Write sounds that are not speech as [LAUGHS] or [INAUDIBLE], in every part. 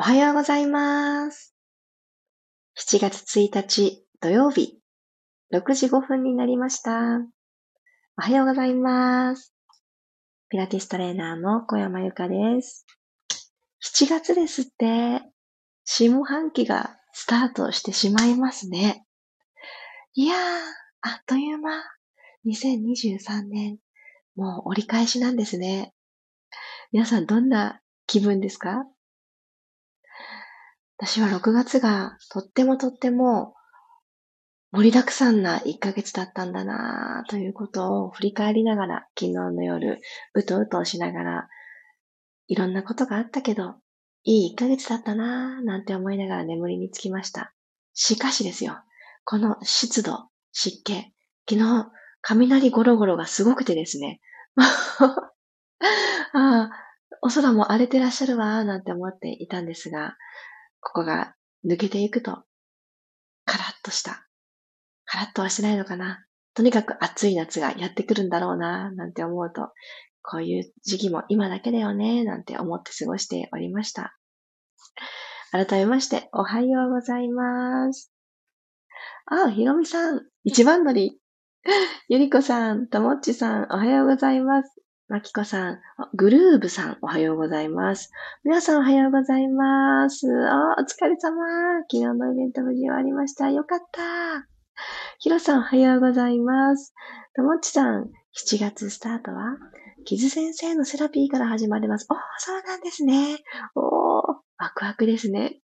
おはようございます。7月1日土曜日、6時5分になりました。おはようございます。ピラティストレーナーの小山由かです。7月ですって、下半期がスタートしてしまいますね。いやー、あっという間。2023年、もう折り返しなんですね。皆さんどんな気分ですか？私は6月がとってもとっても盛りだくさんな1ヶ月だったんだなぁということを振り返りながら昨日の夜うとうとしながらいろんなことがあったけどいい1ヶ月だったなぁなんて思いながら眠りにつきました。しかしですよ、この湿度、湿気、昨日雷ゴロゴロがすごくてですね。[LAUGHS] あ、お空も荒れてらっしゃるわーなんて思っていたんですが、ここが抜けていくと、カラッとした。カラッとはしないのかな。とにかく暑い夏がやってくるんだろうな、なんて思うと、こういう時期も今だけだよね、なんて思って過ごしておりました。改めまして、おはようございます。あ、ひろみさん、一番乗り。[LAUGHS] ゆりこさん、ともっちさん、おはようございます。まきこさん、グルーブさん、おはようございます。皆さんおはようございます。あお疲れ様。昨日のイベント無事終わりました。よかった。ひろさんおはようございます。ともっちさん、7月スタートは、キズ先生のセラピーから始まります。おー、そうなんですね。おー、ワクワクですね。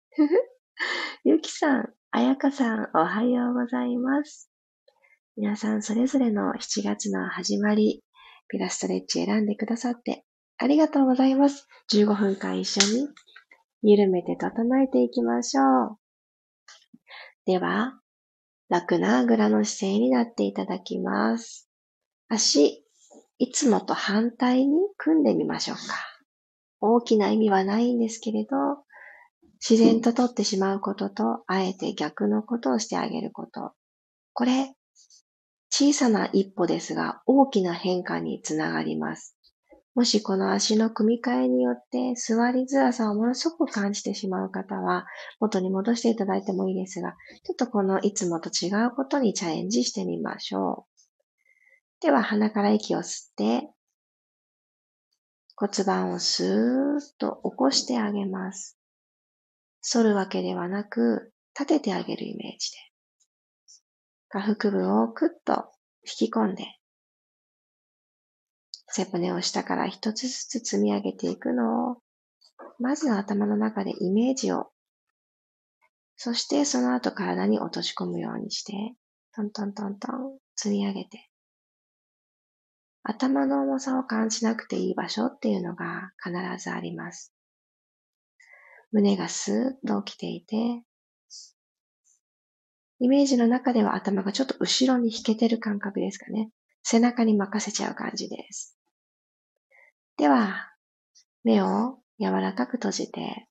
[LAUGHS] ゆきさん、あやかさん、おはようございます。皆さんそれぞれの7月の始まり、ピラストレッチ選んでくださってありがとうございます。15分間一緒に緩めて整えていきましょう。では、楽なあぐらの姿勢になっていただきます。足、いつもと反対に組んでみましょうか。大きな意味はないんですけれど、自然と取ってしまうことと、あえて逆のことをしてあげること。これ、小さな一歩ですが、大きな変化につながります。もしこの足の組み替えによって座りづらさをものすごく感じてしまう方は、元に戻していただいてもいいですが、ちょっとこのいつもと違うことにチャレンジしてみましょう。では鼻から息を吸って、骨盤をスーッと起こしてあげます。反るわけではなく、立ててあげるイメージです。下腹部をクッと引き込んで、背骨を下から一つずつ積み上げていくのを、まず頭の中でイメージを、そしてその後体に落とし込むようにして、トントントントン積み上げて、頭の重さを感じなくていい場所っていうのが必ずあります。胸がスーッと起きていて、イメージの中では頭がちょっと後ろに引けてる感覚ですかね。背中に任せちゃう感じです。では、目を柔らかく閉じて、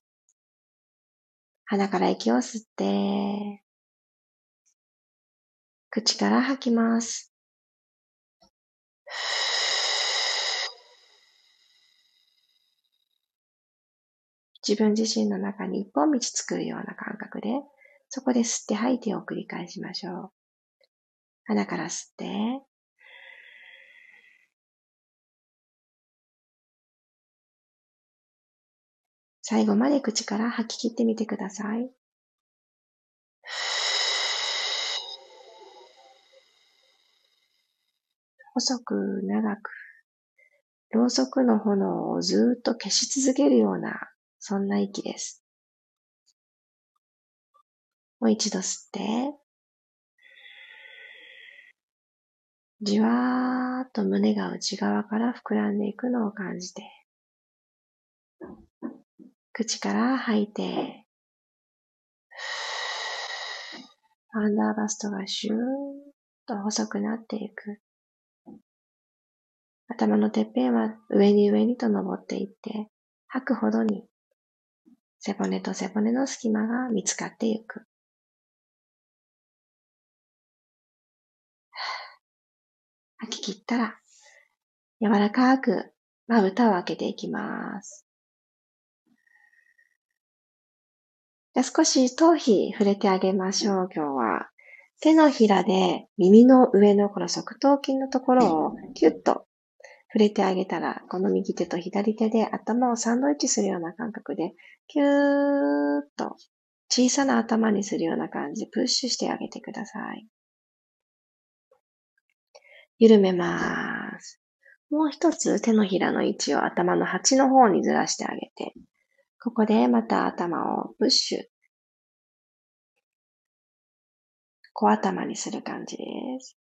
鼻から息を吸って、口から吐きます。自分自身の中に一本道作るような感覚で、そこで吸って吐いてを繰り返しましょう。鼻から吸って、最後まで口から吐き切ってみてください。細く長く、ろうそくの炎をずっと消し続けるような、そんな息です。もう一度吸って、じわーっと胸が内側から膨らんでいくのを感じて、口から吐いて、アンダーバストがシューッと細くなっていく。頭のてっぺんは上に上にと登っていって、吐くほどに背骨と背骨の隙間が見つかっていく。吐き切ったら、柔らかくまぶたを開けていきます。じゃ少し頭皮触れてあげましょう、今日は。手のひらで耳の上のこの側頭筋のところをキュッと触れてあげたら、この右手と左手で頭をサンドイッチするような感覚で、キューッと小さな頭にするような感じでプッシュしてあげてください。緩めます。もう一つ手のひらの位置を頭の鉢の方にずらしてあげて、ここでまた頭をプッシュ。小頭にする感じです。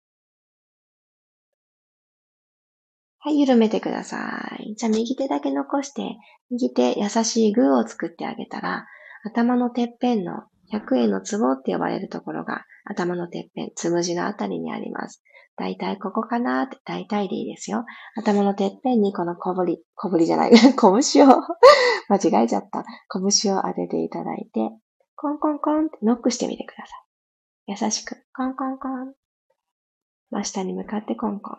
はい、緩めてください。じゃあ右手だけ残して、右手優しいグーを作ってあげたら、頭のてっぺんの100円のツボって呼ばれるところが頭のてっぺん、つむじのあたりにあります。だいたいここかなって、だいたいでいいですよ。頭のてっぺんにこの小ぶり、小ぶりじゃない、[LAUGHS] 拳を [LAUGHS] 間違えちゃった。拳を当てていただいて、コンコンコンってノックしてみてください。優しく、コンコンコン。真下に向かってコンコン。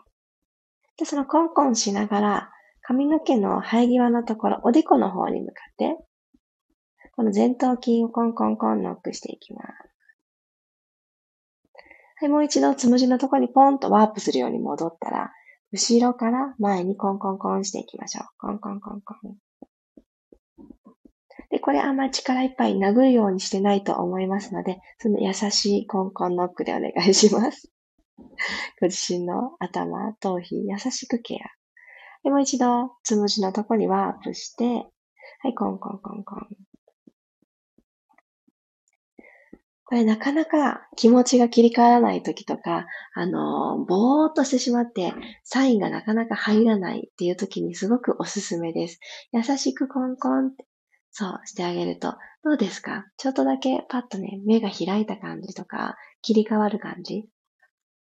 で、そのコンコンしながら、髪の毛の生え際のところ、おでこの方に向かって、この前頭筋をコンコンコンノックしていきます。はい、もう一度つむじのとこにポンとワープするように戻ったら、後ろから前にコンコンコンしていきましょう。コンコンコンコン。で、これあんまり力いっぱい殴るようにしてないと思いますので、その優しいコンコンノックでお願いします。[LAUGHS] ご自身の頭、頭皮、優しくケア。で、もう一度、つむじのとこにワープして、はい、コンコンコンコン。これなかなか気持ちが切り替わらない時とか、あの、ぼーっとしてしまって、サインがなかなか入らないっていう時にすごくおすすめです。優しくコンコンって、そうしてあげると、どうですか？ちょっとだけパッとね、目が開いた感じとか、切り替わる感じ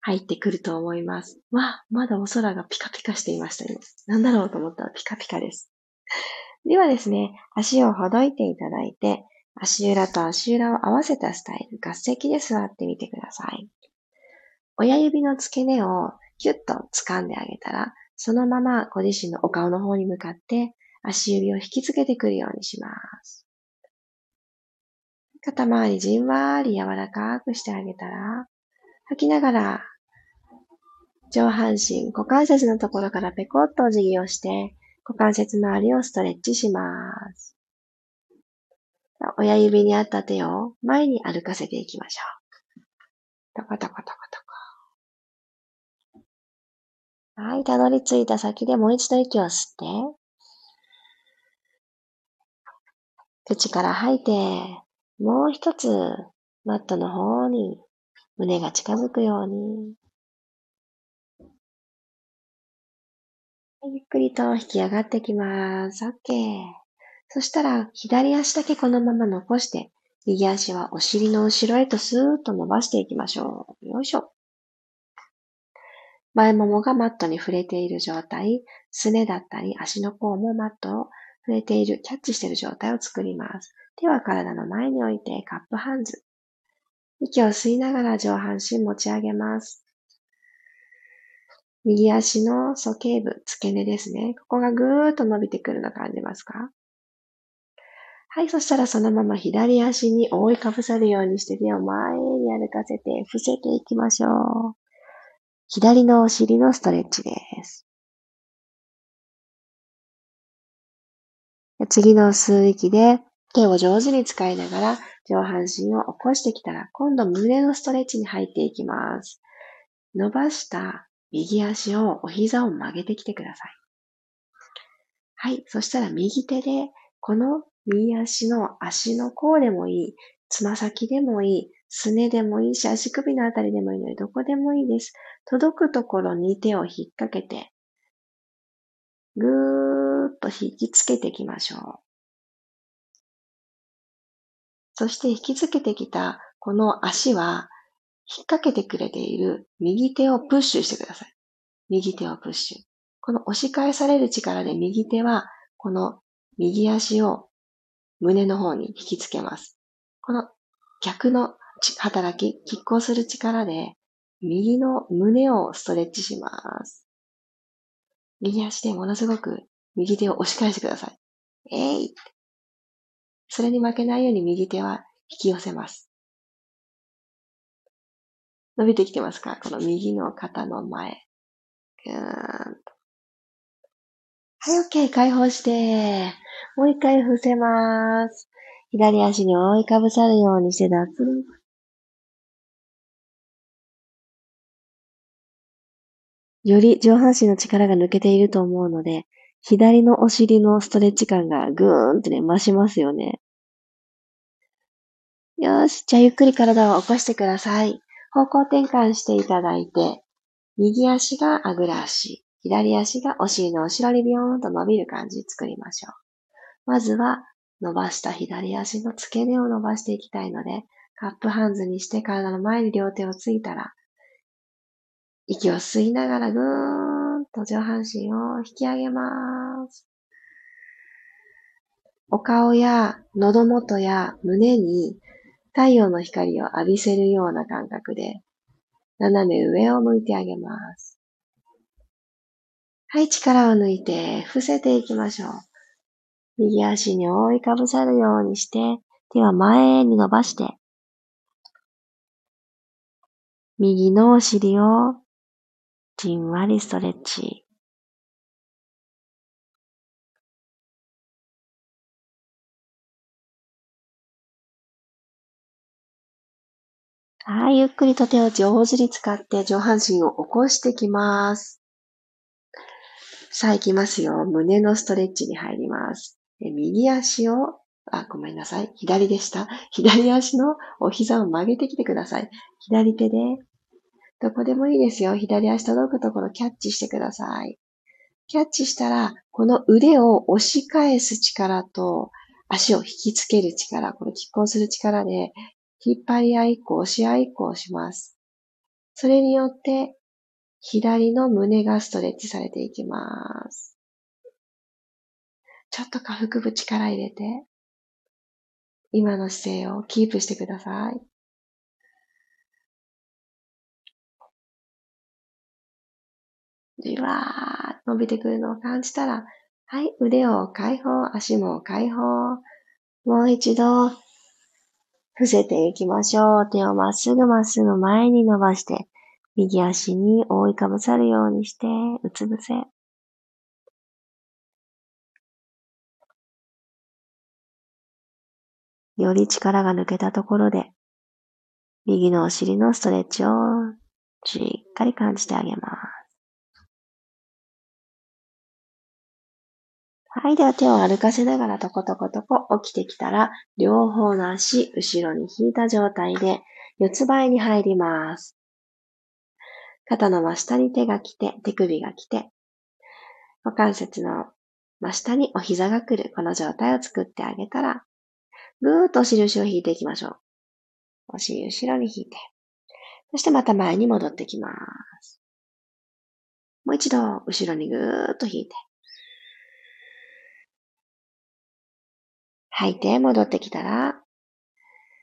入ってくると思います。わ、まだお空がピカピカしていましたよ。なんだろうと思ったらピカピカです。ではですね、足をほどいていただいて、足裏と足裏を合わせたスタイル、合席で座ってみてください。親指の付け根をキュッと掴んであげたら、そのままご自身のお顔の方に向かって足指を引きつけてくるようにします。肩周りじんわり柔らかくしてあげたら、吐きながら上半身、股関節のところからペコッとお辞儀をして、股関節周りをストレッチします。親指にあった手を前に歩かせていきましょう。トコトコトコトコ。はい、たどり着いた先でもう一度息を吸って、口から吐いて、もう一つマットの方に胸が近づくように。ゆっくりと引き上がってきます。OK。そしたら、左足だけこのまま残して、右足はお尻の後ろへとスーッと伸ばしていきましょう。よいしょ。前ももがマットに触れている状態、すねだったり足の甲もマットを触れている、キャッチしている状態を作ります。手は体の前に置いてカップハンズ。息を吸いながら上半身持ち上げます。右足の鼠径部、付け根ですね。ここがぐーっと伸びてくるの感じますか？はい、そしたらそのまま左足に覆いかぶさるようにして手を前に歩かせて伏せていきましょう。左のお尻のストレッチです。次の吸う息で手を上手に使いながら上半身を起こしてきたら今度胸のストレッチに入っていきます。伸ばした右足をお膝を曲げてきてください。はい。そしたら右手でこの右足の足の甲でもいい、つま先でもいい、すねでもいいし、足首のあたりでもいいので、どこでもいいです。届くところに手を引っ掛けて、ぐーっと引きつけていきましょう。そして引きつけてきたこの足は、引っ掛けてくれている右手をプッシュしてください。右手をプッシュ。この押し返される力で右手は、この右足を胸の方に引きつけます。この逆の働き、拮抗する力で、右の胸をストレッチします。右足でものすごく右手を押し返してください。えいそれに負けないように右手は引き寄せます。伸びてきてますか？この右の肩の前。ぐーんと。はい、OK。解放して、もう一回伏せます。左足に覆いかぶさるようにして脱力。より上半身の力が抜けていると思うので、左のお尻のストレッチ感がぐーんってね、増しますよね。よし。じゃあゆっくり体を起こしてください。方向転換していただいて、右足があぐら足、左足がお尻の後ろにビヨーンと伸びる感じ作りましょう。まずは伸ばした左足の付け根を伸ばしていきたいので、カップハンズにして体の前に両手をついたら、息を吸いながらぐーんと上半身を引き上げます。お顔や喉元や胸に太陽の光を浴びせるような感覚で、斜め上を向いてあげます。はい、力を抜いて伏せていきましょう。右足に覆いかぶさるようにして、手は前に伸ばして、右のお尻をじんわりストレッチ。はい、ゆっくりと手を上手に使って上半身を起こしてきます。さあ行きますよ。胸のストレッチに入ります。右足を、あ、ごめんなさい。左でした。左足のお膝を曲げてきてください。左手で、どこでもいいですよ。左足届くところキャッチしてください。キャッチしたら、この腕を押し返す力と、足を引きつける力、この拮抗する力で、引っ張り合いっこ、押し合いっこをします。それによって、左の胸がストレッチされていきます。ちょっと下腹部力入れて、今の姿勢をキープしてください。じわーっと伸びてくるのを感じたら、はい、腕を解放、足も解放。もう一度、伏せていきましょう。手をまっすぐまっすぐ前に伸ばして、右足に覆いかぶさるようにして、うつ伏せ。より力が抜けたところで、右のお尻のストレッチをしっかり感じてあげます。はい。では手を歩かせながらトコトコトコ起きてきたら、両方の足後ろに引いた状態で四つ倍に入ります。肩の真下に手が来て、手首が来て、股関節の真下にお膝が来る、この状態を作ってあげたら、ぐーっとお尻後ろ引いていきましょう。お尻後ろに引いて。そしてまた前に戻ってきます。もう一度後ろにぐーっと引いて。吐いて戻ってきたら、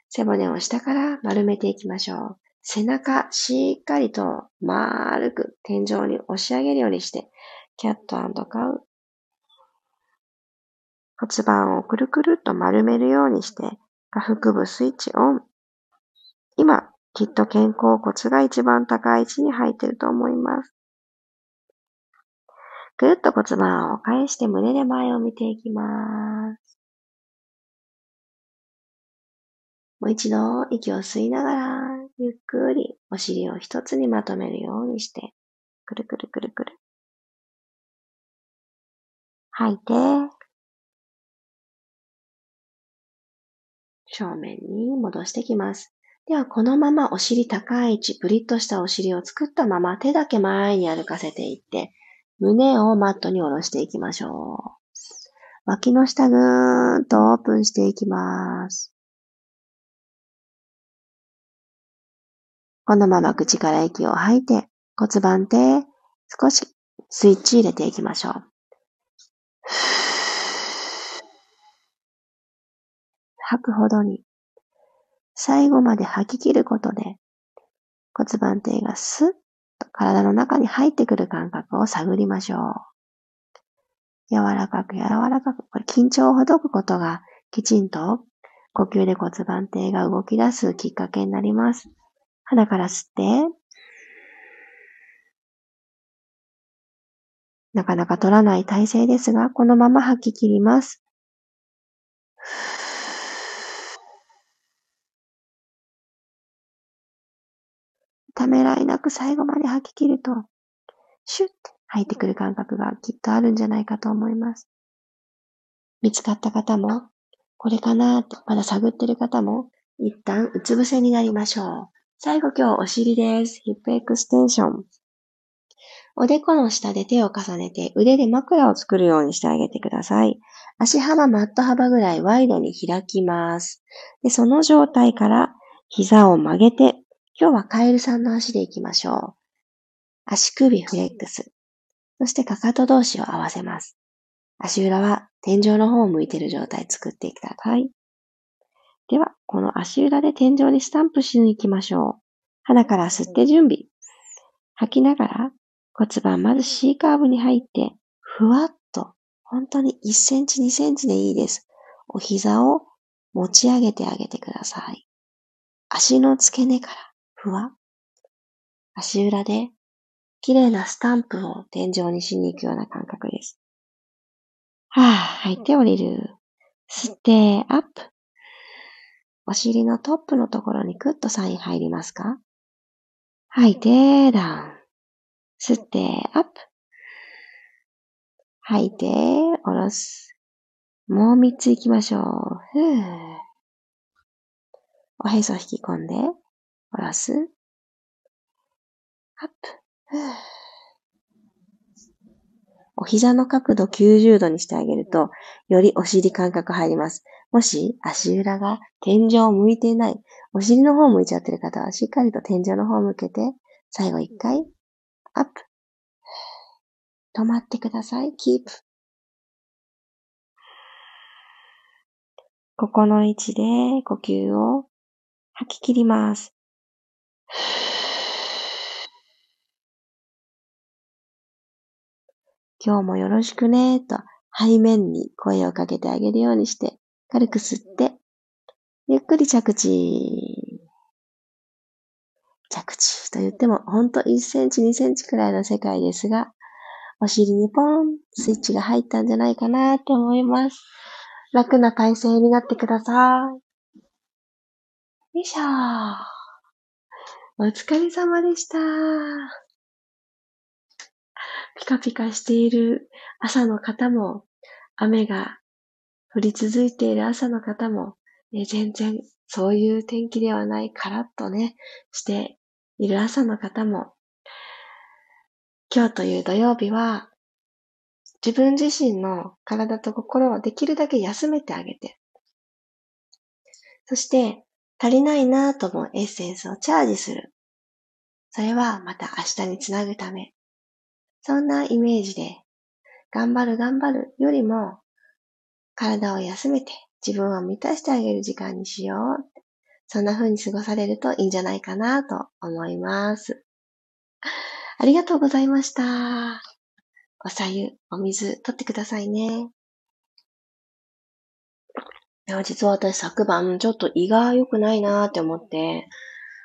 背骨を下から丸めていきましょう。背中しっかりと丸く天井に押し上げるようにして、キャットカウ骨盤をくるくるっと丸めるようにして、下腹部スイッチオン。今、きっと肩甲骨が一番高い位置に入っていると思います。ぐっと骨盤を返して胸で前を見ていきます。もう一度息を吸いながら、ゆっくりお尻を一つにまとめるようにして、くるくるくるくる。吐いて、正面に戻してきます。では、このままお尻高い位置、プリッとしたお尻を作ったまま手だけ前に歩かせていって、胸をマットに下ろしていきましょう。脇の下ぐーんとオープンしていきます。このまま口から息を吐いて骨盤底少しスイッチ入れていきましょう。吐くほどに、最後まで吐き切ることで、骨盤底がスッと体の中に入ってくる感覚を探りましょう。柔らかく柔らかく、これ緊張をほどくことがきちんと呼吸で骨盤底が動き出すきっかけになります。鼻から吸って、なかなか取らない体勢ですが、このまま吐き切ります。ためらいなく最後まで吐き切ると、シュッて吐いてくる感覚がきっとあるんじゃないかと思います。見つかった方も、これかなってまだ探ってる方も、一旦うつ伏せになりましょう。最後今日お尻です。ヒップエクステンション。おでこの下で手を重ねて腕で枕を作るようにしてあげてください。足幅マット幅ぐらいワイドに開きます。でその状態から膝を曲げて、今日はカエルさんの足で行きましょう。足首フレックス。そしてかかと同士を合わせます。足裏は天井の方を向いている状態作ってください。では、この足裏で天井にスタンプしに行きましょう。鼻から吸って準備。吐きながら骨盤まず C カーブに入って、ふわっと、本当に1センチ2センチでいいです。お膝を持ち上げてあげてください。足の付け根からふわ。足裏で綺麗なスタンプを天井にしに行くような感覚です。はぁ、吐いて降りる。吸って、アップ。お尻のトップのところにクッとサイン入りますか？吐いて、ダウン。吸って、アップ。吐いて、下ろす。もう三つ行きましょう。ふぅ。おへそ引き込んで、下ろす。アップ。ふぅ。お膝の角度90度にしてあげると、よりお尻感覚入ります。もし足裏が天井を向いていない、お尻の方向いちゃってる方はしっかりと天井の方向けて、最後一回、アップ。止まってください。キープ。ここの位置で呼吸を吐き切ります。今日もよろしくねと背面に声をかけてあげるようにして、軽く吸って、ゆっくり着地。着地と言っても、ほんと1センチ、2センチくらいの世界ですが、お尻にポン、スイッチが入ったんじゃないかなって思います。楽な体勢になってください。よいしょ。お疲れ様でした。ピカピカしている朝の方も、雨が降り続いている朝の方も、ね、全然そういう天気ではないカラッとね、している朝の方も、今日という土曜日は、自分自身の体と心をできるだけ休めてあげて、そして足りないなぁと思うエッセンスをチャージする。それはまた明日につなぐため。そんなイメージで、頑張る頑張るよりも、体を休めて自分を満たしてあげる時間にしよう。そんな風に過ごされるといいんじゃないかなと思います。ありがとうございました。おさゆ、お水、取ってくださいね。いや、実は私昨晩ちょっと胃が良くないなーって思って、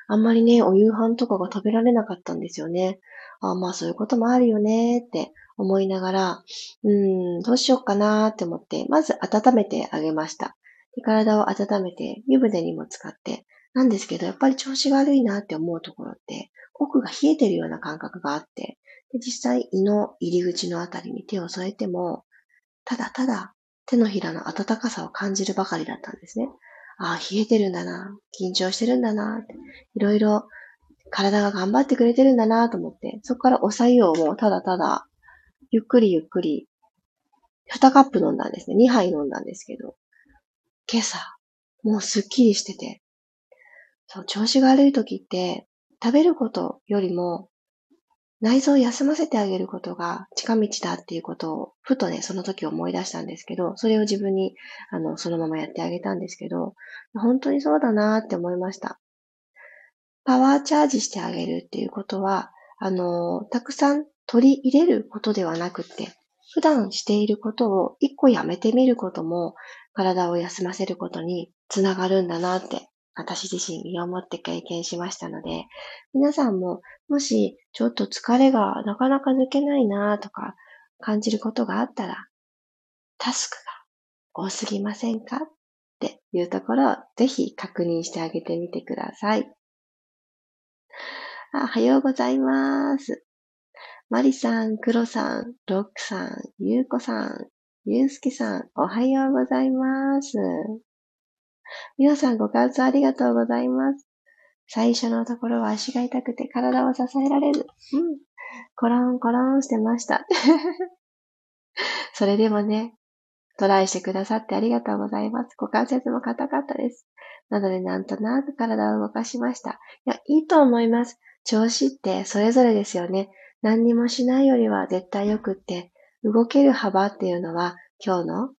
あんまりね、お夕飯とかが食べられなかったんですよね。あまあそういうこともあるよねって思いながら、うん、どうしようかなって思って、まず温めてあげました。体を温めて、湯船にも使って、なんですけど、やっぱり調子が悪いなって思うところって、奥が冷えてるような感覚があって、で実際胃の入り口のあたりに手を添えても、ただただ手のひらの温かさを感じるばかりだったんですね。ああ、冷えてるんだな、緊張してるんだな、っていろいろ体が頑張ってくれてるんだなと思って、そこからおさゆをもうただただ、ゆっくりゆっくり、2カップ飲んだんですね。2杯飲んだんですけど、今朝、もうすっきりしてて、そう、調子が悪い時って、食べることよりも、内臓を休ませてあげることが近道だっていうことを、ふとね、その時思い出したんですけど、それを自分に、あの、そのままやってあげたんですけど、本当にそうだなって思いました。パワーチャージしてあげるっていうことは、あの、たくさん取り入れることではなくて、普段していることを一個やめてみることも、体を休ませることにつながるんだなって、私自身身をもって経験しましたので、皆さんも、もし、ちょっと疲れがなかなか抜けないなとか、感じることがあったら、タスクが多すぎませんか？っていうところをぜひ確認してあげてみてください。おはようございます。マリさん、クロさん、ロックさん、ゆうこさん、ゆうすけさん、おはようございます。皆さんご感想ありがとうございます。最初のところは足が痛くて体を支えられず、うん、コロンコロンしてました。[LAUGHS] それでもね、トライしてくださってありがとうございます。股関節も硬かったです。なのでなんとなく体を動かしました。いや、いいと思います。調子ってそれぞれですよね。何にもしないよりは絶対良くって、動ける幅っていうのは今日の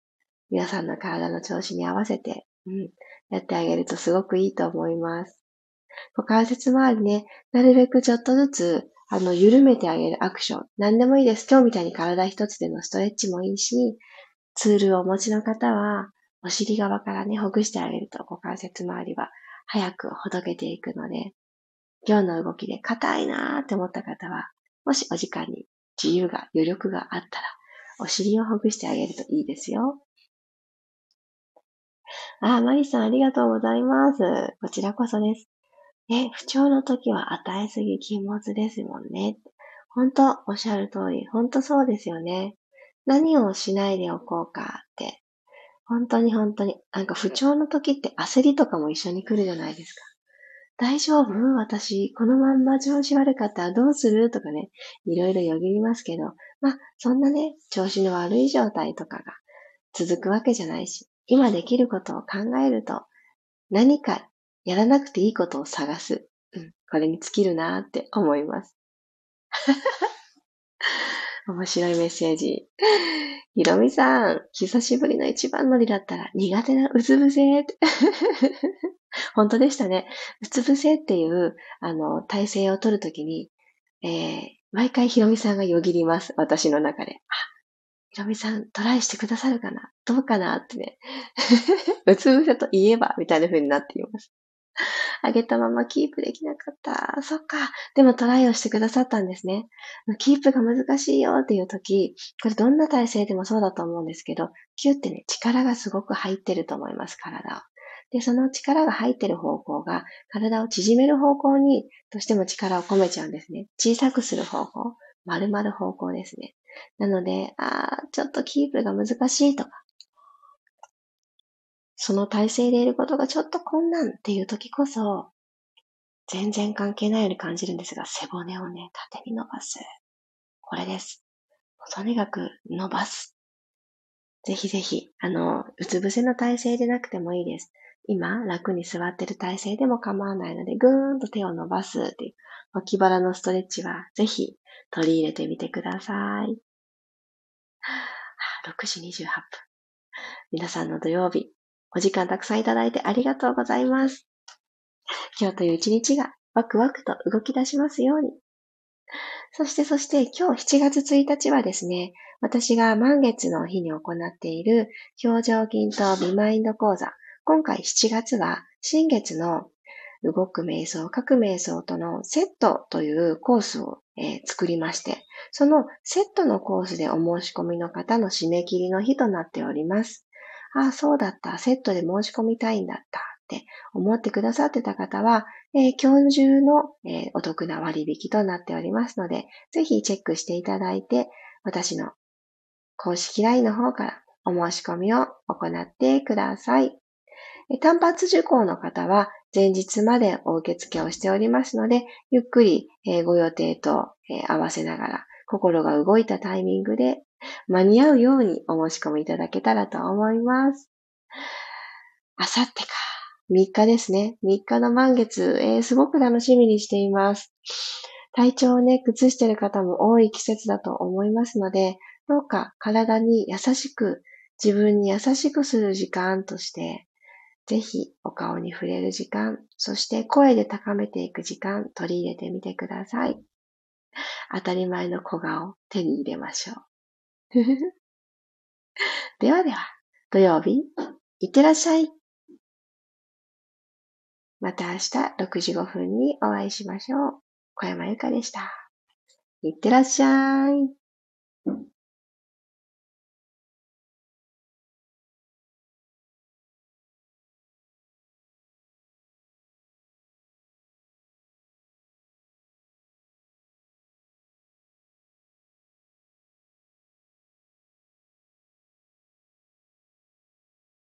皆さんの体の調子に合わせて、うん、やってあげるとすごくいいと思います。股関節周りね、なるべくちょっとずつ、あの、緩めてあげるアクション。何でもいいです。今日みたいに体一つでのストレッチもいいし、ツールをお持ちの方は、お尻側からね、ほぐしてあげると股関節周りは早くほどけていくので、今日の動きで硬いなーって思った方は、もしお時間に自由が、余力があったら、お尻をほぐしてあげるといいですよ。あ、マリさんありがとうございます。こちらこそです。え、不調の時は与えすぎ禁物ですもんね。本当おっしゃる通り、本当そうですよね。何をしないでおこうかって。本当に本当に。なんか不調の時って焦りとかも一緒に来るじゃないですか。大丈夫？私、このまんま調子悪かったらどうする？とかね、いろいろよぎりますけど、まあ、そんなね、調子の悪い状態とかが続くわけじゃないし、今できることを考えると、何かやらなくていいことを探す。うん、これに尽きるなって思います。面白いメッセージ。ひろみさん、久しぶりの一番乗りだったら苦手なうつ伏せ。[LAUGHS] 本当でしたね。うつ伏せっていう、あの、体勢を取るときに、えー、毎回ひろみさんがよぎります。私の中で。ひろみさん、トライしてくださるかな？どうかな？ってね。[LAUGHS] うつ伏せといえば、みたいな風になっています。[LAUGHS] 上げたままキープできなかった。そっか。でもトライをしてくださったんですね。キープが難しいよっていう時、これどんな体勢でもそうだと思うんですけど、キュってね、力がすごく入ってると思います、体を。で、その力が入ってる方向が、体を縮める方向に、どうしても力を込めちゃうんですね。小さくする方向。丸まる方向ですね。なので、ああ、ちょっとキープが難しいとか、その体勢でいることがちょっと困難っていう時こそ、全然関係ないように感じるんですが、背骨をね、縦に伸ばす。これです。とにかく伸ばす。ぜひぜひ、あの、うつ伏せの体勢でなくてもいいです。今、楽に座ってる体勢でも構わないので、ぐーんと手を伸ばすっていう、脇腹のストレッチは、ぜひ取り入れてみてください。6時28分。皆さんの土曜日、お時間たくさんいただいてありがとうございます。今日という一日がワクワクと動き出しますように。そしてそして今日7月1日はですね、私が満月の日に行っている表情筋とビマインド講座。今回7月は新月の動く瞑想、書く瞑想とのセットというコースを、えー、作りまして、そのセットのコースでお申し込みの方の締め切りの日となっております。ああ、そうだった、セットで申し込みたいんだったって思ってくださってた方は、えー、今日中の、えー、お得な割引となっておりますので、ぜひチェックしていただいて、私の公式 LINE の方からお申し込みを行ってください。単発受講の方は前日までお受付をしておりますので、ゆっくりご予定と合わせながら、心が動いたタイミングで間に合うようにお申し込みいただけたらと思います。あさってか。3日ですね。3日の満月、えー、すごく楽しみにしています。体調をね、崩している方も多い季節だと思いますので、どうか体に優しく、自分に優しくする時間として、ぜひお顔に触れる時間、そして声で高めていく時間、取り入れてみてください。当たり前の小顔、手に入れましょう。[LAUGHS] ではでは、土曜日、いってらっしゃい。また明日6時5分にお会いしましょう。小山由かでした。いってらっしゃい。